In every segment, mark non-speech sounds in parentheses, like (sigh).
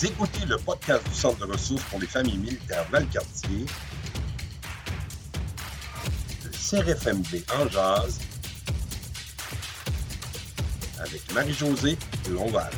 Écoutez le podcast du Centre de ressources pour les familles militaires Valcartier, le CRFMD en jazz, avec Marie-Josée Lonval.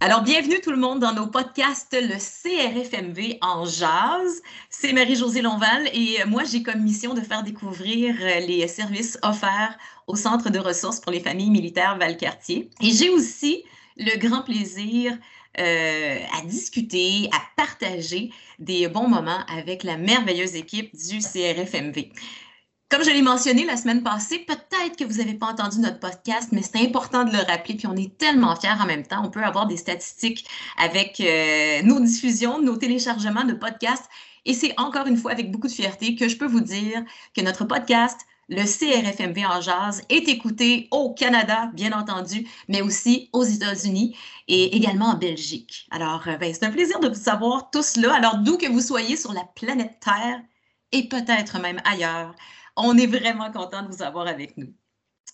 Alors, bienvenue tout le monde dans nos podcasts, le CRFMV en jazz. C'est Marie-Josée Lonval et moi, j'ai comme mission de faire découvrir les services offerts au Centre de ressources pour les familles militaires Valcartier. Et j'ai aussi le grand plaisir euh, à discuter, à partager des bons moments avec la merveilleuse équipe du CRFMV. Comme je l'ai mentionné la semaine passée, peut-être que vous n'avez pas entendu notre podcast, mais c'est important de le rappeler. Puis on est tellement fiers en même temps. On peut avoir des statistiques avec euh, nos diffusions, nos téléchargements de podcasts. Et c'est encore une fois avec beaucoup de fierté que je peux vous dire que notre podcast, le CRFMV en jazz, est écouté au Canada, bien entendu, mais aussi aux États-Unis et également en Belgique. Alors, euh, ben, c'est un plaisir de vous savoir tous là. Alors, d'où que vous soyez sur la planète Terre et peut-être même ailleurs. On est vraiment content de vous avoir avec nous.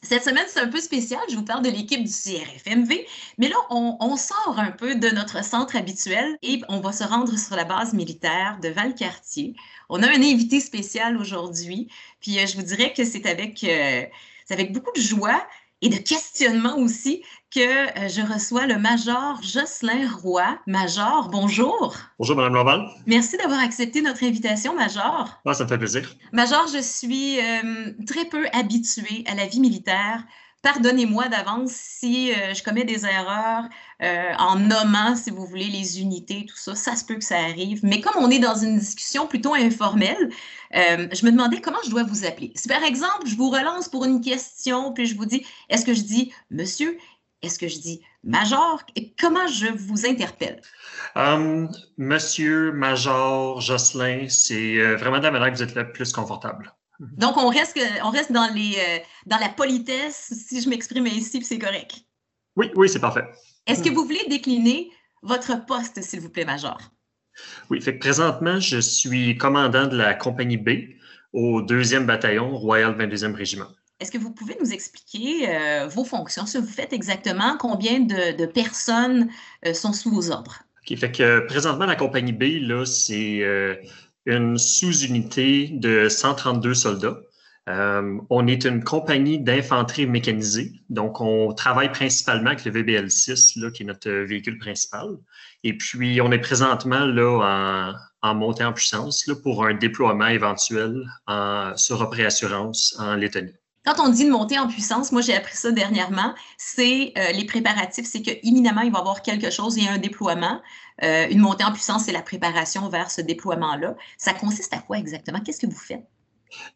Cette semaine, c'est un peu spécial. Je vous parle de l'équipe du CRFMV, mais là, on, sort un peu de notre centre habituel et on va se rendre sur la base militaire de Valcartier. On a un invité spécial aujourd'hui, puis euh, je vous dirais que c'est avec, euh, avec beaucoup de joie et de questionnement aussi que euh, je reçois le Major Jocelyn Roy. Major, bonjour. Bonjour, Madame Laval. Merci d'avoir accepté notre invitation, Major. Ah, ça me fait plaisir. Major, je suis euh, très peu habituée à la vie militaire. Pardonnez-moi d'avance si euh, je commets des erreurs en nommant, si vous voulez, les unités, tout ça. Ça se peut que ça arrive. Mais comme on est dans une discussion plutôt informelle, je me demandais comment je dois vous appeler. Si par exemple, je vous relance pour une question, puis je vous dis, est-ce que je dis monsieur, est-ce que je dis Major? Et comment je vous interpelle? Um, monsieur, Major, Jocelyn, c'est euh, vraiment de la manière que vous êtes le plus confortable. Donc, on reste, on reste dans, les, euh, dans la politesse, si je m'exprime ainsi, c'est correct. Oui, oui, c'est parfait. Est-ce que vous voulez décliner votre poste, s'il vous plaît, Major? Oui, fait que présentement, je suis commandant de la compagnie B au 2e bataillon Royal 22e Régiment. Est-ce que vous pouvez nous expliquer euh, vos fonctions, ce que vous faites exactement, combien de, personnes euh, sont sous vos ordres? OK, fait que présentement, la compagnie B, là, c'est euh, une sous-unité de 132 soldats. on est une compagnie d'infanterie mécanisée, donc on travaille principalement avec le VBL-6, là, qui est notre véhicule principal. Et puis, on est présentement là, en, montée en puissance là, pour un déploiement éventuel en, sur Assurance en Lettonie. Quand on dit une montée en puissance, moi j'ai appris ça dernièrement, c'est euh, les préparatifs, c'est qu'imminemment, il va y avoir quelque chose, il y a un déploiement. Euh, une montée en puissance, c'est la préparation vers ce déploiement-là. Ça consiste à quoi exactement? Qu'est-ce que vous faites?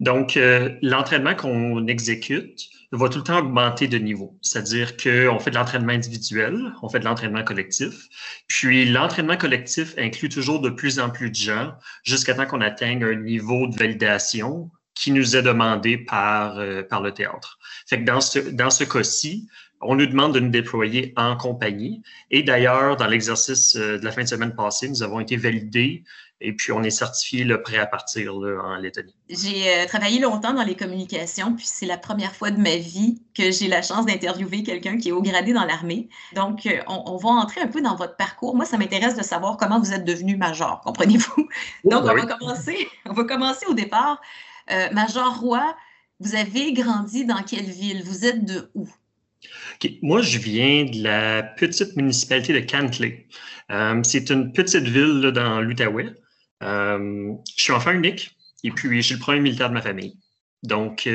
Donc, euh, l'entraînement qu'on exécute va tout le temps augmenter de niveau. C'est-à-dire qu'on fait de l'entraînement individuel, on fait de l'entraînement collectif. Puis, l'entraînement collectif inclut toujours de plus en plus de gens jusqu'à temps qu'on atteigne un niveau de validation qui nous est demandé par, euh, par le théâtre. Fait que dans ce, dans ce cas-ci, on nous demande de nous déployer en compagnie. Et d'ailleurs, dans l'exercice euh, de la fin de semaine passée, nous avons été validés et puis on est certifié le prêt à partir en Lettonie. J'ai euh, travaillé longtemps dans les communications, puis c'est la première fois de ma vie que j'ai la chance d'interviewer quelqu'un qui est haut gradé dans l'armée. Donc, on, on, va entrer un peu dans votre parcours. Moi, ça m'intéresse de savoir comment vous êtes devenu major, comprenez-vous? Donc, on, va commencer, on va commencer au départ. Euh, Major Roy, vous avez grandi dans quelle ville? Vous êtes de où? Moi, je viens de la petite municipalité de Cantley. Euh, c'est une petite ville dans l'Outaouais. Euh, je suis enfant unique et puis je suis le premier militaire de ma famille. Donc,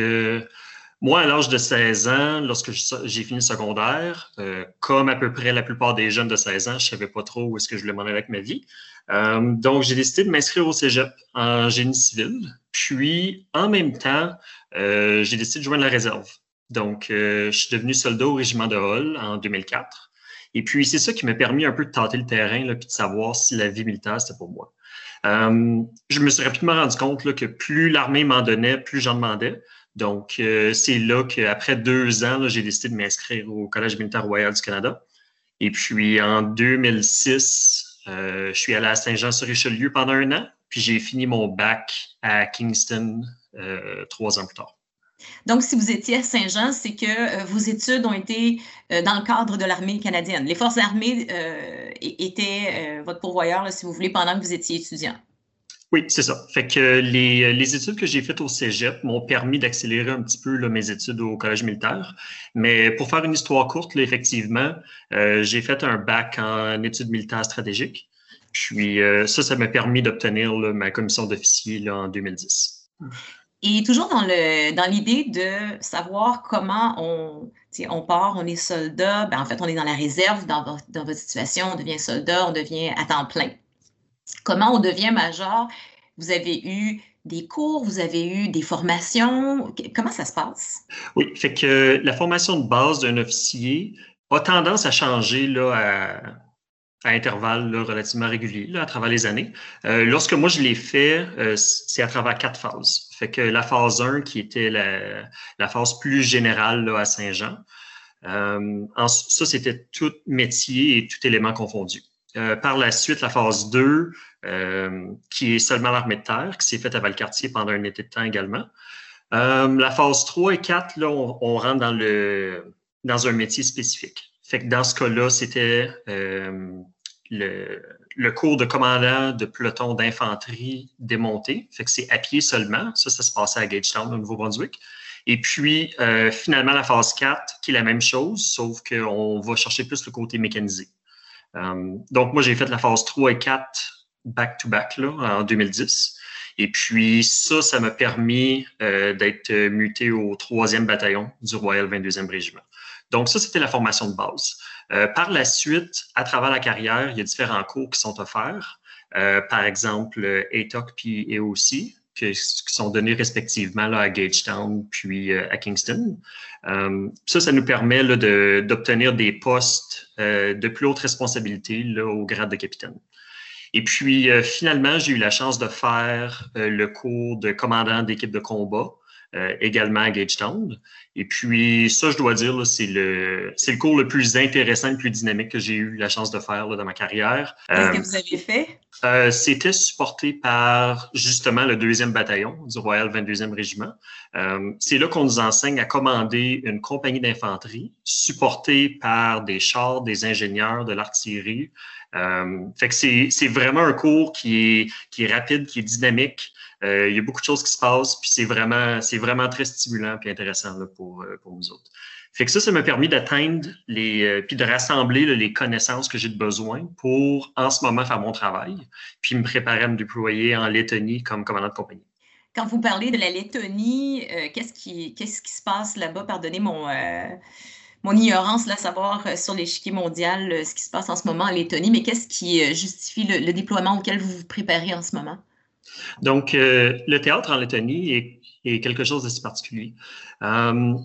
moi, à l'âge de 16 ans, lorsque j'ai fini le secondaire, comme à peu près la plupart des jeunes de 16 ans, je ne savais pas trop où est-ce que je voulais m'en aller avec ma vie. donc, j'ai décidé de m'inscrire au cégep en génie civil. Puis, en même temps, euh, j'ai décidé de joindre la réserve. Donc, euh, je suis devenu soldat au régiment de Hall en 2004. Et puis, c'est ça qui m'a permis un peu de tâter le terrain, là, puis de savoir si la vie militaire, c'était pour moi. Euh, je me suis rapidement rendu compte que plus l'armée m'en donnait, plus j'en demandais. Donc, c'est là qu'après deux ans, j'ai décidé de m'inscrire au Collège militaire royal du Canada. Et puis, en 2006, je suis allé à Saint-Jean-sur-Richelieu pendant un an. Puis j'ai fini mon bac à Kingston euh, trois ans plus tard. Donc, si vous étiez à Saint-Jean, c'est que euh, vos études ont été euh, dans le cadre de l'armée canadienne. Les forces armées était votre pourvoyeur, si vous voulez, pendant que vous étiez étudiant. Oui, c'est ça. Fait que les, les études que j'ai faites au Cégep m'ont permis d'accélérer un petit peu mes études au Collège militaire. Mais pour faire une histoire courte, effectivement, euh, j'ai fait un bac en études militaires stratégiques. Puis euh, ça, ça m'a permis d'obtenir ma commission d'officier en 2010. Et toujours dans le dans l'idée de savoir comment on, on part, on est soldat, ben en fait, on est dans la réserve dans, dans votre situation, on devient soldat, on devient à temps plein. Comment on devient major? Vous avez eu des cours, vous avez eu des formations. Comment ça se passe? Oui, fait que la formation de base d'un officier a tendance à changer là, à, intervalles relativement réguliers à travers les années. Euh, lorsque moi je l'ai fait, euh, c'est à travers quatre phases. Fait que la phase 1, qui était la, phase plus générale à Saint-Jean, euh, ça, c'était tout métier et tout élément confondu. Euh, par la suite, la phase 2, euh, qui est seulement l'armée de terre, qui s'est faite à Valcartier pendant un été de temps également. Euh, la phase 3 et 4, là, on, rentre dans, un métier spécifique. Fait dans ce cas-là, c'était le, le, cours de commandant de peloton d'infanterie démonté. C'est à pied seulement. Ça, ça se passait à Gagetown, au Nouveau-Brunswick. Et puis, finalement, la phase 4, qui est la même chose, sauf qu'on va chercher plus le côté mécanisé. Euh, donc, moi, j'ai fait la phase 3 et 4 back-to-back en 2010. Et puis, ça, ça m'a permis euh, d'être muté au 3e bataillon du Royal 22e Régiment. Donc, ça, c'était la formation de base. Euh, par la suite, à travers la carrière, il y a différents cours qui sont offerts. par exemple, ATOC puis EOC, qui sont donnés respectivement là, à Gagetown puis euh, à Kingston. Euh, ça, ça nous permet d'obtenir des postes euh, de plus haute responsabilité au grade de capitaine. Et puis, finalement, j'ai eu la chance de faire le cours de commandant d'équipe de combat euh, également à Gagetown. Et puis, ça, je dois dire, c'est le, le cours le plus intéressant, le plus dynamique que j'ai eu la chance de faire dans ma carrière. Qu'est-ce que euh, vous aviez fait? Euh, c'était supporté par justement le deuxième bataillon du Royal 22e Régiment. c'est là qu'on nous enseigne à commander une compagnie d'infanterie supportée par des chars, des ingénieurs, de l'artillerie. fait que c'est vraiment un cours qui est, qui est rapide, qui est dynamique. Euh, il y a beaucoup de choses qui se passent, puis c'est vraiment, c'est vraiment très stimulant et intéressant euh, pour nous autres. Fait que ça, ça m'a permis d'atteindre les, euh, puis de rassembler les connaissances que j'ai de besoin pour, en ce moment, faire mon travail, puis me préparer à me déployer en Lettonie comme commandant de compagnie. Quand vous parlez de la Lettonie, qu'est-ce qui, qu'est-ce qui se passe là-bas? Pardonnez mon, mon ignorance, là, savoir sur l'échiquier mondial ce qui se passe en ce moment en Lettonie, mais qu'est-ce qui justifie le déploiement auquel vous vous préparez en ce moment? Donc, euh, le théâtre en Lettonie est, quelque chose d'assez particulier. Euh,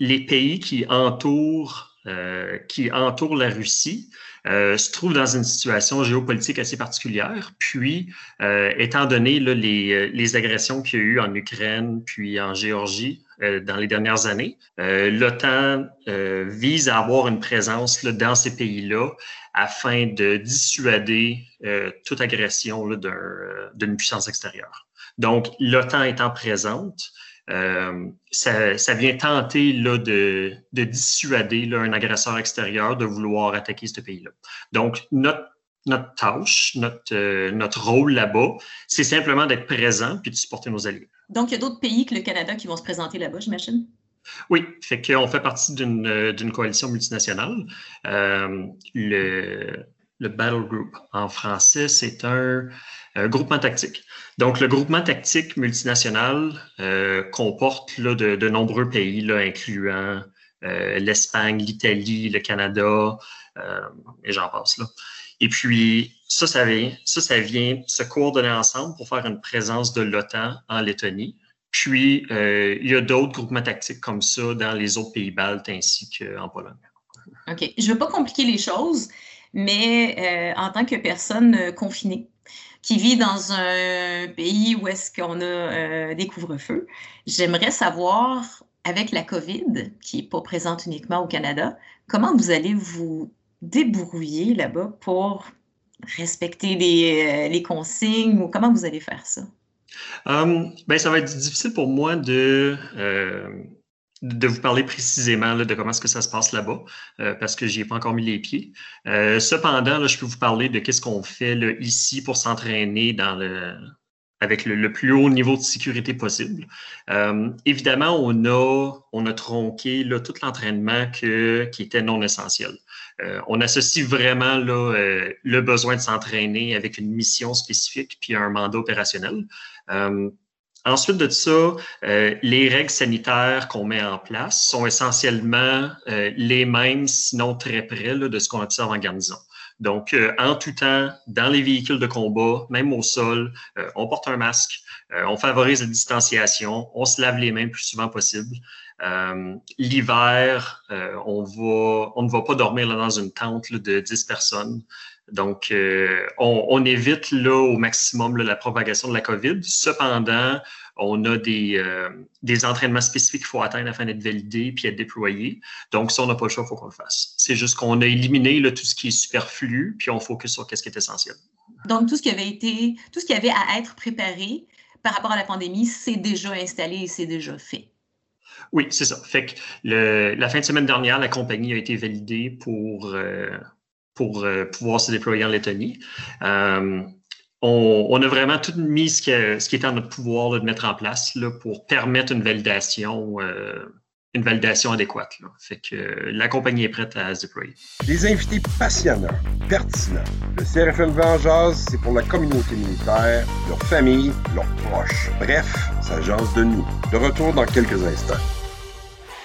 les pays qui entourent, euh, qui entourent la Russie se trouvent dans une situation géopolitique assez particulière. Puis, étant donné les, les, agressions qu'il y a eu en Ukraine, puis en Géorgie dans les dernières années, l'OTAN vise à avoir une présence dans ces pays-là afin de dissuader euh, toute agression euh, d'une puissance extérieure. Donc, l'OTAN étant présente, euh, ça, ça, vient tenter là, de, de dissuader là, un agresseur extérieur de vouloir attaquer ce pays-là. Donc, notre, notre tâche, notre, notre rôle là-bas, c'est simplement d'être présent puis de supporter nos alliés. Donc, il y a d'autres pays que le Canada qui vont se présenter là-bas, j'imagine? Oui, fait qu'on fait partie d'une coalition multinationale. Euh, le, le, Battle Group, en français, c'est un, groupement tactique. Donc, le groupement tactique multinational euh, comporte là, de, de, nombreux pays, là, incluant euh, l'Espagne, l'Italie, le Canada, et j'en passe là. Et puis, ça, ça vient, ça, ça vient se coordonner ensemble pour faire une présence de l'OTAN en Lettonie. Puis, euh, il y a d'autres groupements tactiques comme ça dans les autres pays baltes ainsi qu'en Pologne. OK. Je ne veux pas compliquer les choses, mais euh, en tant que personne euh, confinée, qui vit dans un pays où est-ce qu'on a des couvre-feux, j'aimerais savoir, avec la COVID, qui n'est pas présente uniquement au Canada, comment vous allez vous débrouiller là-bas pour respecter les, les consignes ou comment vous allez faire ça? Um, ben, ça va être difficile pour moi de, euh, de vous parler précisément de comment est-ce que ça se passe là-bas, euh, parce que j'y ai pas encore mis les pieds. Euh, cependant, je peux vous parler de qu'est-ce qu'on fait ici pour s'entraîner avec le, plus haut niveau de sécurité possible. Euh, évidemment, on a, on a tronqué tout l'entraînement qui était non essentiel. On associe vraiment là, le besoin de s'entraîner avec une mission spécifique puis un mandat opérationnel. Ensuite de ça, euh, les règles sanitaires qu'on met en place sont essentiellement euh, les mêmes, sinon très près de ce qu'on observe en garnison. Donc, euh, en tout temps, dans les véhicules de combat, même au sol, on porte un masque, on favorise la distanciation, on se lave les mains le plus souvent possible. L'hiver, on, va, on ne va pas dormir dans une tente de 10 personnes. Donc, euh, on, évite là au maximum la propagation de la COVID. Cependant, on a des, euh, entraînements spécifiques qu'il faut atteindre afin d'être validés puis être déployés. Donc, si on n'a pas le choix, il faut qu'on le fasse. C'est juste qu'on a éliminé tout ce qui est superflu, puis on focus sur ce qui est essentiel. Donc, tout ce qui avait été, tout ce qui avait à être préparé par rapport à la pandémie, c'est déjà installé et c'est déjà fait. Oui, c'est ça. Fait que la fin de semaine dernière, la compagnie a été validée pour, euh, pour euh, pouvoir se déployer en Lettonie. Euh, on, a vraiment tout mis ce qui, ce qui est en notre pouvoir de mettre en place là, pour permettre une validation, euh, une validation adéquate. Fait que la compagnie est prête à se déployer. Des invités passionnants, pertinents. Le CRFM Vengeurs, c'est pour la communauté militaire, leur famille, leurs proches. Bref, ça jase de nous. De retour dans quelques instants.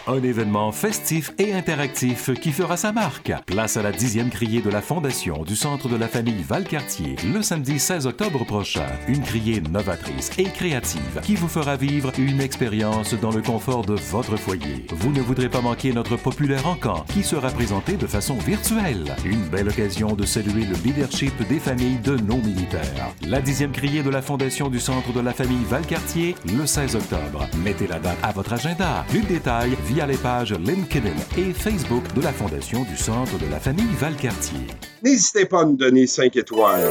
Un événement festif et interactif qui fera sa marque. Place à la dixième criée de la Fondation du Centre de la famille Valcartier le samedi 16 octobre prochain. Une criée novatrice et créative qui vous fera vivre une expérience dans le confort de votre foyer. Vous ne voudrez pas manquer notre populaire encamp qui sera présenté de façon virtuelle. Une belle occasion de saluer le leadership des familles de nos militaires. La dixième criée de la Fondation du Centre de la famille Valcartier le 16 octobre. Mettez la date à votre agenda. Plus de détails via les pages LinkedIn et Facebook de la Fondation du Centre de la famille Valcartier. N'hésitez pas à nous donner 5 étoiles.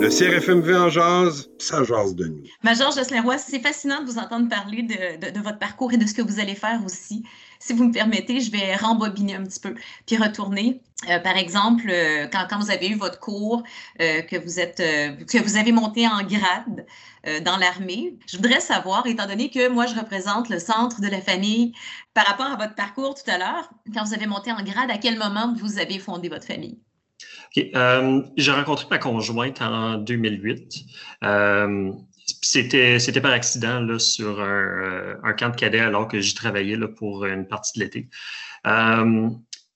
Le CRFMV en jazz, ça jase de nous. Major Jocelyn Roy, c'est fascinant de vous entendre parler de, de, votre parcours et de ce que vous allez faire aussi. Si vous me permettez, je vais rembobiner un petit peu, puis retourner. Euh, par exemple, euh, quand, quand, vous avez eu votre cours, euh, que, vous êtes, que vous avez monté en grade dans l'armée, je voudrais savoir, étant donné que moi, je représente le centre de la famille, par rapport à votre parcours tout à l'heure, quand vous avez monté en grade, à quel moment vous avez fondé votre famille? Euh, j'ai rencontré ma conjointe en 2008. Euh, c'était, c'était par accident là, sur un, euh, camp de cadets alors que j'y travaillais là, pour une partie de l'été. Euh,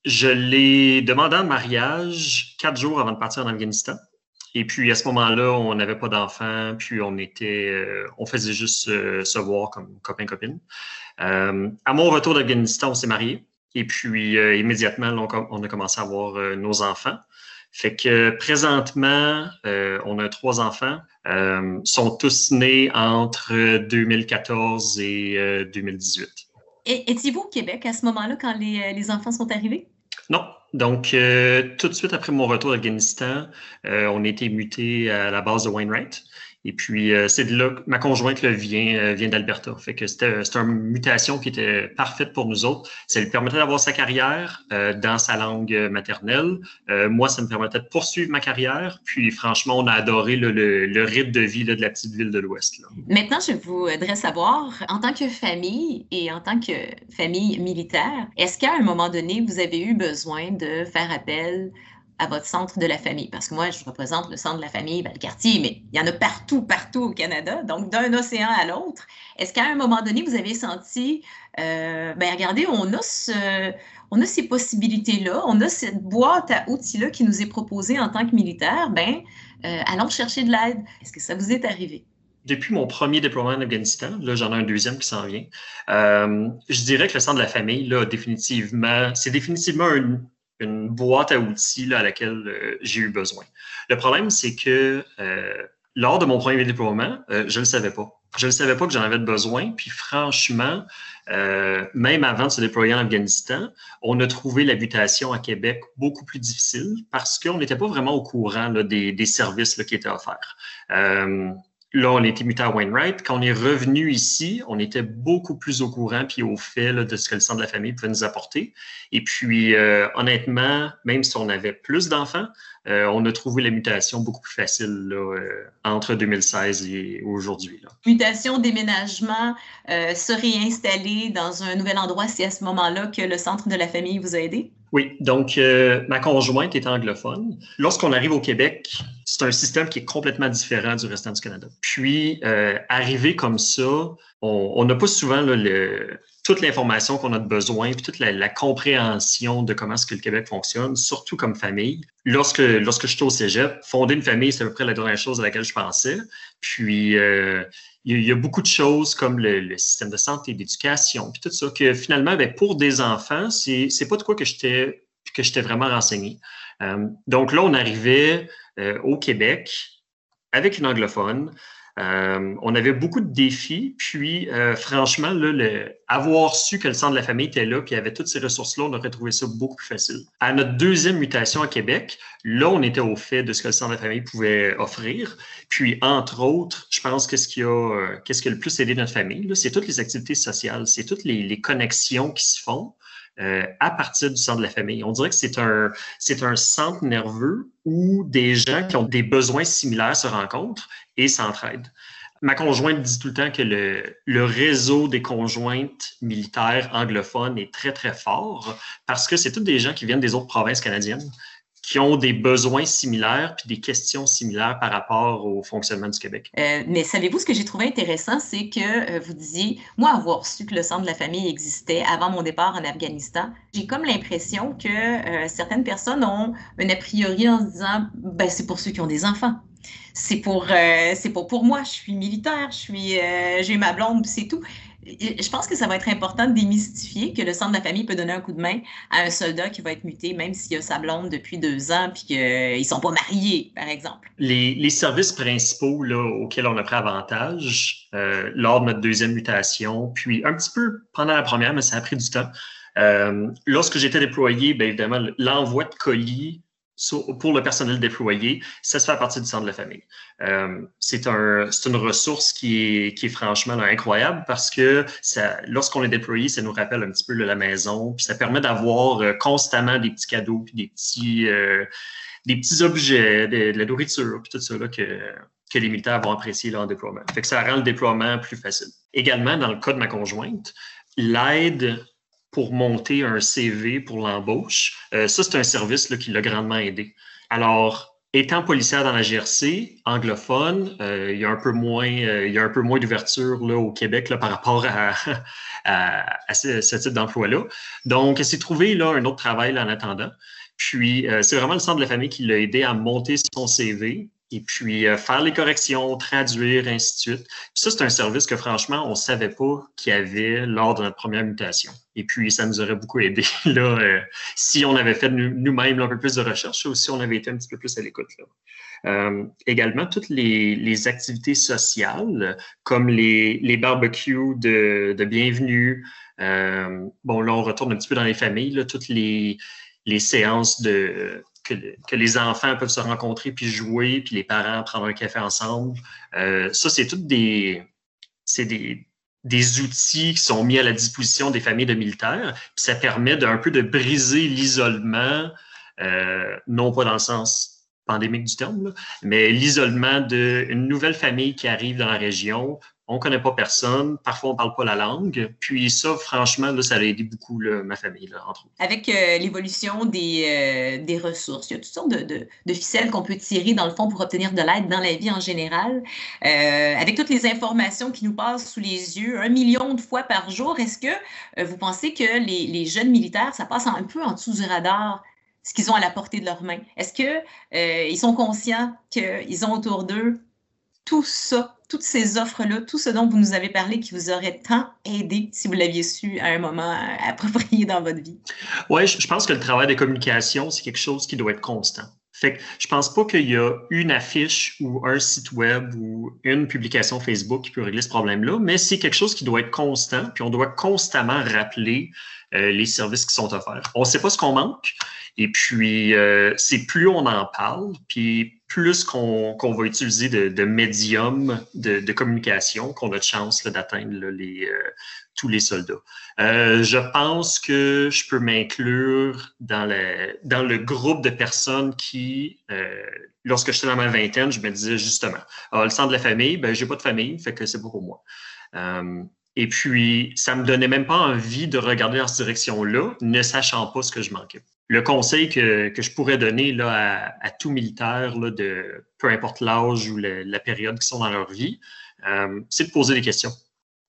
je l'ai demandé en mariage quatre jours avant de partir en Afghanistan. Et puis à ce moment-là, on n'avait pas d'enfants, puis on était, on faisait juste se voir comme copain-copine. à mon retour d'Afghanistan, on s'est mariés. Et puis immédiatement, on, a commencé à avoir nos enfants. Fait que présentement, euh, on a trois enfants. Euh, sont tous nés entre 2014 et 2018. Euh, et étiez-vous au Québec à ce moment-là quand les, les, enfants sont arrivés? Non. Donc, tout de suite après mon retour d'Afghanistan, on a été muté à la base de Wainwright. Et puis, euh, c'est de là que ma conjointe le vient, euh, vient d'Alberta. Fait que c'était une mutation qui était parfaite pour nous autres. Ça lui permettait d'avoir sa carrière euh, dans sa langue maternelle. moi, ça me permettait de poursuivre ma carrière. Puis, franchement, on a adoré le, le, rythme de vie de la petite ville de l'Ouest. Maintenant, je voudrais savoir, en tant que famille et en tant que famille militaire, est-ce qu'à un moment donné, vous avez eu besoin de faire appel à votre centre de la famille. Parce que moi, je représente le centre de la famille quartier, mais il y en a partout, partout au Canada, donc d'un océan à l'autre. Est-ce qu'à un moment donné, vous avez senti, euh, ben regardez, on a, ce, on a ces possibilités-là, on a cette boîte à outils-là qui nous est proposée en tant que militaire, ben euh, allons chercher de l'aide. Est-ce que ça vous est arrivé? depuis mon premier déploiement en Afghanistan, là, j'en ai un deuxième qui s'en vient. Euh, je dirais que le centre de la famille, là, définitivement, c'est définitivement une, une boîte à outils à laquelle euh, j'ai eu besoin. Le problème, c'est que euh, lors de mon premier déploiement, euh, je ne le savais pas. Je ne savais pas que j'en avais besoin. Puis franchement, même avant de se déployer en Afghanistan, on a trouvé l'habitation à Québec beaucoup plus difficile parce qu'on n'était pas vraiment au courant des, services qui étaient offerts là, on était muté à Wainwright. Quand on est revenu ici, on était beaucoup plus au courant puis au fait de ce que le centre de la famille pouvait nous apporter. Et puis, euh, honnêtement, même si on avait plus d'enfants, euh, on a trouvé la mutation beaucoup plus facile euh, entre 2016 et aujourd'hui. Mutation, déménagement, se réinstaller dans un nouvel endroit, c'est à ce moment-là que le centre de la famille vous a aidé? Oui, donc ma conjointe est anglophone. Lorsqu'on arrive au Québec, c'est un système qui est complètement différent du restant du Canada. Puis, euh, arriver comme ça, on n'a pas souvent le, toute l'information qu'on a de besoin, puis toute la, compréhension de comment est-ce que le Québec fonctionne, surtout comme famille. Lorsque, lorsque je suis au cégep, fonder une famille, c'est à peu près la dernière chose à laquelle je pensais. Puis, euh, il y, a beaucoup de choses comme le, système de santé, d'éducation, puis tout ça, que finalement, ben, pour des enfants, c'est pas de quoi que j'étais que j'étais vraiment renseigné. Euh, donc là, on arrivait euh, au Québec avec une anglophone. Euh, on avait beaucoup de défis, puis euh, franchement, le, avoir su que le centre de la famille était là, puis avait toutes ces ressources-là, on aurait trouvé ça beaucoup plus facile. À notre deuxième mutation à Québec, là, on était au fait de ce que le centre de la famille pouvait offrir. Puis, entre autres, je pense que ce qui a, qu'est-ce qui a le plus aidé notre famille, c'est toutes les activités sociales, c'est toutes les connexions qui se font. Euh, à partir du centre de la famille. On dirait que c'est un, c'est centre nerveux où des gens qui ont des besoins similaires se rencontrent et s'entraident. Ma conjointe dit tout le temps que le, le, réseau des conjointes militaires anglophones est très, très fort parce que c'est tous des gens qui viennent des autres provinces canadiennes qui ont des besoins similaires puis des questions similaires par rapport au fonctionnement du Québec? Euh, mais savez-vous ce que j'ai trouvé intéressant, c'est que euh, vous disiez, moi, avoir su que le centre de la famille existait avant mon départ en Afghanistan, j'ai comme l'impression que euh, certaines personnes ont un a priori en se disant, ben, c'est pour ceux qui ont des enfants. C'est pour, c'est pour, pour moi, je suis militaire, je suis, j'ai ma blonde, c'est tout je pense que ça va être important de démystifier que le centre de la famille peut donner un coup de main à un soldat qui va être muté, même s'il a sa blonde depuis deux ans puis qu'ils ne sont pas mariés, par exemple. Les, services principaux auxquels on a pris avantage euh, lors de notre deuxième mutation, puis un petit peu pendant la première, mais ça a pris du temps. Euh, lorsque j'étais déployé, bien évidemment, l'envoi de colis pour le personnel déployé, ça se fait à partir du centre de la famille. Euh, c'est un, une ressource qui est, franchement incroyable parce que lorsqu'on est déployé, ça nous rappelle un petit peu la maison, puis ça permet d'avoir euh, constamment des petits cadeaux, puis des petits, euh, objets, de, la nourriture, puis tout ça que les militaires vont apprécier là, en déploiement. Fait que ça rend le déploiement plus facile. Également, dans le cas de ma conjointe, l'aide pour monter un CV pour l'embauche. Euh, ça, c'est un service qui l'a grandement aidé. Alors, étant policière dans la GRC, anglophone, euh, il y a un peu moins, euh, il y a un peu moins d'ouverture au Québec là, par rapport à, (laughs) ce, type d'emploi-là. Donc, elle s'est trouvé là un autre travail en attendant. Puis, c'est vraiment le centre de la famille qui l'a aidé à monter son CV et puis euh, faire les corrections, traduire, ainsi de suite. ça, c'est un service que franchement, on ne savait pas qu'il y avait lors de notre première mutation. Et puis, ça nous aurait beaucoup aidé (laughs) là, euh, si on avait fait nous-mêmes un peu plus de recherche ou si on avait été un petit peu plus à l'écoute. Euh, également, toutes les, les, activités sociales, comme les, les barbecues de, de bienvenue. Euh, bon, là, on retourne un petit peu dans les familles, là, toutes les, les séances de que, les enfants peuvent se rencontrer puis jouer, puis les parents prendre un café ensemble. Euh, ça, c'est toutes des, des, des outils qui sont mis à la disposition des familles de militaires. Puis ça permet d'un peu de briser l'isolement, euh, non pas dans le sens pandémique du terme, mais l'isolement d'une nouvelle famille qui arrive dans la région on connaît pas personne, parfois on parle pas la langue. Puis ça, franchement, là, ça a aidé beaucoup ma famille, là, entre autres. Avec euh, l'évolution des, euh, des, ressources, il y a toutes sortes de, de, de ficelles qu'on peut tirer, dans le fond, pour obtenir de l'aide dans la vie en général. Euh, avec toutes les informations qui nous passent sous les yeux, un million de fois par jour, est-ce que vous pensez que les, les, jeunes militaires, ça passe un peu en dessous du radar? Ce qu'ils ont à la portée de leurs mains. Est-ce qu'ils sont conscients qu'ils ont autour d'eux tout ça, toutes ces offres-là, tout ce dont vous nous avez parlé qui vous aurait tant aidé si vous l'aviez su à un moment (laughs) approprié dans votre vie? Oui, je pense que le travail de communication, c'est quelque chose qui doit être constant. Fait que je pense pas qu'il y a une affiche ou un site web ou une publication Facebook qui peut régler ce problème-là, mais c'est quelque chose qui doit être constant, puis on doit constamment rappeler euh, les services qui sont offerts. On ne sait pas ce qu'on manque, et puis euh, c'est plus on en parle, puis plus qu'on va utiliser de, de médiums de, communication, qu'on a de chance d'atteindre euh, tous les soldats. Euh, je pense que je peux m'inclure dans, le groupe de personnes qui, euh, lorsque j'étais dans ma vingtaine, je me disais justement, ah, le sang de la famille, ben j'ai pas de famille, fait que c'est pas pour moi. et puis, ça me donnait même pas envie de regarder dans cette direction-là, ne sachant pas ce que je manquais le conseil que, que, je pourrais donner là, à, tout militaire, là, de, peu importe l'âge ou la période qui sont dans leur vie, euh, c'est de poser des questions.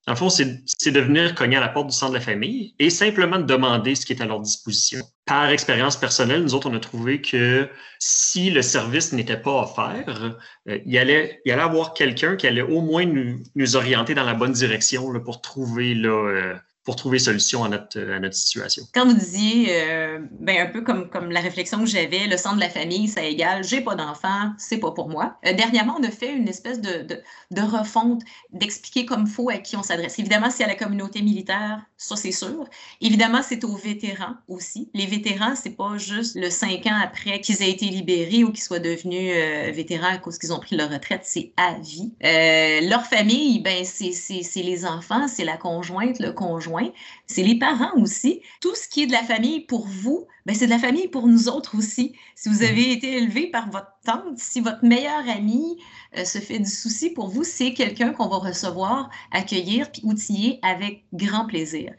En fond, c'est de venir cogner à la porte du centre de la famille et simplement de demander ce qui est à leur disposition. Par expérience personnelle, nous autres, on a trouvé que si le service n'était pas offert, euh, il, allait, il allait avoir quelqu'un qui allait au moins nous, nous, orienter dans la bonne direction pour trouver là, euh, pour trouver solution à notre, à notre situation. Quand vous disiez, euh, ben un peu comme, comme la réflexion que j'avais, le centre de la famille, ça égale, j'ai pas d'enfant, c'est pas pour moi. Euh, dernièrement, on a fait une espèce de, de, de refonte, d'expliquer comme faut à qui on s'adresse. Évidemment, c'est à la communauté militaire, ça c'est sûr. Évidemment, c'est aux vétérans aussi. Les vétérans, c'est pas juste le cinq ans après qu'ils aient été libérés ou qu'ils soient devenus euh, vétérans à cause qu'ils ont pris leur retraite, c'est à vie. leur famille, ben c'est les enfants, c'est la conjointe, le conjoint c'est les parents aussi. Tout ce qui est de la famille pour vous, ben c'est de la famille pour nous autres aussi. Si vous avez mm-hmm. été élevé par votre tante, si votre meilleur ami euh, se fait du souci pour vous, c'est quelqu'un qu'on va recevoir, accueillir puis outiller avec grand plaisir.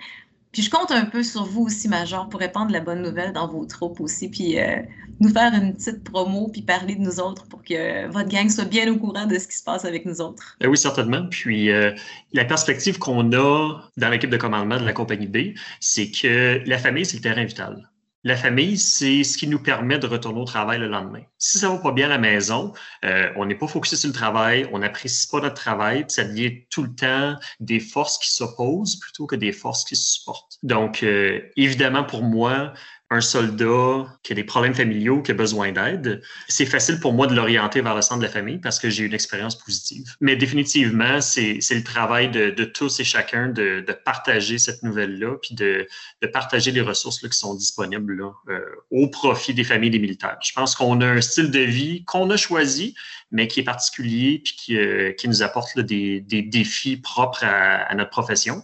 Puis je compte un peu sur vous aussi, Major, pour répandre la bonne nouvelle dans vos troupes aussi, puis euh, nous faire une petite promo, puis parler de nous autres pour que votre gang soit bien au courant de ce qui se passe avec nous autres. Ben oui, certainement. Puis euh, la perspective qu'on a dans l'équipe de commandement de la compagnie B, c'est que la famille, c'est le terrain vital. La famille, c'est ce qui nous permet de retourner au travail le lendemain. Si ça va pas bien à la maison, euh, on n'est pas focusé sur le travail, on n'apprécie pas notre travail, ça devient tout le temps des forces qui s'opposent plutôt que des forces qui se supportent. Donc, euh, évidemment, pour moi, un soldat qui a des problèmes familiaux, qui a besoin d'aide, c'est facile pour moi de l'orienter vers le centre de la famille parce que j'ai une expérience positive. Mais définitivement, c'est le travail de, tous et chacun de, de partager cette nouvelle-là, puis de, de, partager les ressources là, qui sont disponibles là, euh, au profit des familles des militaires. Je pense qu'on a un style de vie qu'on a choisi, mais qui est particulier, puis qui, euh, qui nous apporte des, des, défis propres à notre profession.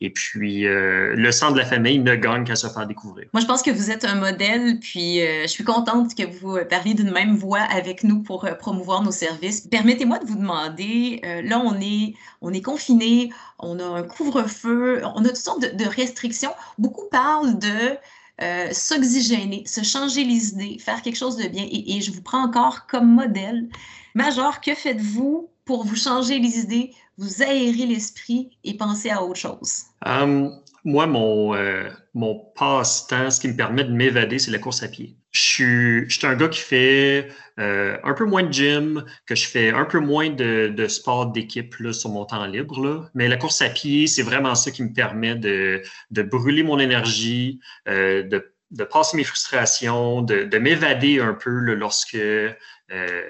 Et puis, euh, le sang de la famille ne gagne qu'à se faire découvrir. Moi, je pense que vous êtes un modèle, puis euh, je suis contente que vous parliez d'une même voix avec nous pour euh, promouvoir nos services. Permettez-moi de vous demander, là, on est, on est confiné, on a un couvre-feu, on a toutes sortes de, restrictions. Beaucoup parlent de s'oxygéner, se changer les idées, faire quelque chose de bien. Et, et je vous prends encore comme modèle. Major, que faites-vous pour vous changer les idées, vous aérer l'esprit et penser à autre chose? Um, moi, mon, euh, mon passe-temps, ce qui me permet de m'évader, c'est la course à pied. Je suis, je suis un gars qui fait euh, un peu moins de gym, que je fais un peu moins de, de sport d'équipe sur mon temps libre. Là. Mais la course à pied, c'est vraiment ça qui me permet de, de brûler mon énergie, euh, de, de passer mes frustrations, de, de m'évader un peu là, lorsque euh,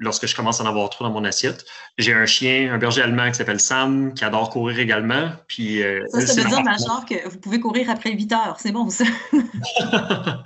lorsque je commence à en avoir trop dans mon assiette. J'ai un chien, un berger allemand qui s'appelle Sam, qui adore courir également. Puis, euh, ça, ça veut dire, Major, que vous pouvez courir après 8 heures. C'est bon, ça. (laughs)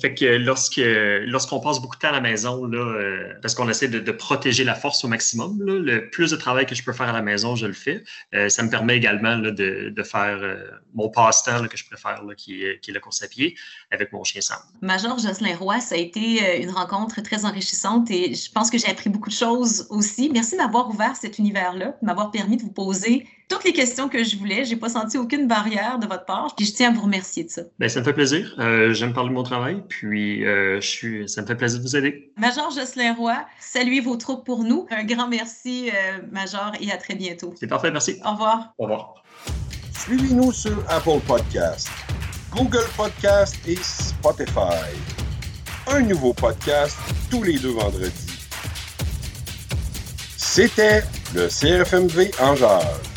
Fait que lorsque lorsqu'on passe beaucoup de temps à la maison, là, euh, parce qu'on essaie de, de, protéger la force au maximum, là, le plus de travail que je peux faire à la maison, je le fais. Euh, ça me permet également là, de, de, faire euh, mon passe-temps que je préfère, qui, est, qui est la course à pied, avec mon chien Sam. Major Jocelyn Roy, ça a été une rencontre très enrichissante et je pense que j'ai appris beaucoup de choses aussi. Merci d'avoir ouvert cet univers-là, de m'avoir permis de vous poser toutes les questions que je voulais. J'ai pas senti aucune barrière de votre part. Puis je tiens à vous remercier de ça. Bien, ça me fait plaisir. Euh, J'aime parler de mon travail. Puis euh, je suis, ça me fait plaisir de vous aider. Major Jocelyn Roy, saluez vos troupes pour nous. Un grand merci, euh, Major, et à très bientôt. C'est parfait. Merci. Au revoir. Au revoir. Suivez-nous sur Apple Podcast, Google Podcast et Spotify. Un nouveau podcast tous les deux vendredis. C'était le CRFMV en jazz.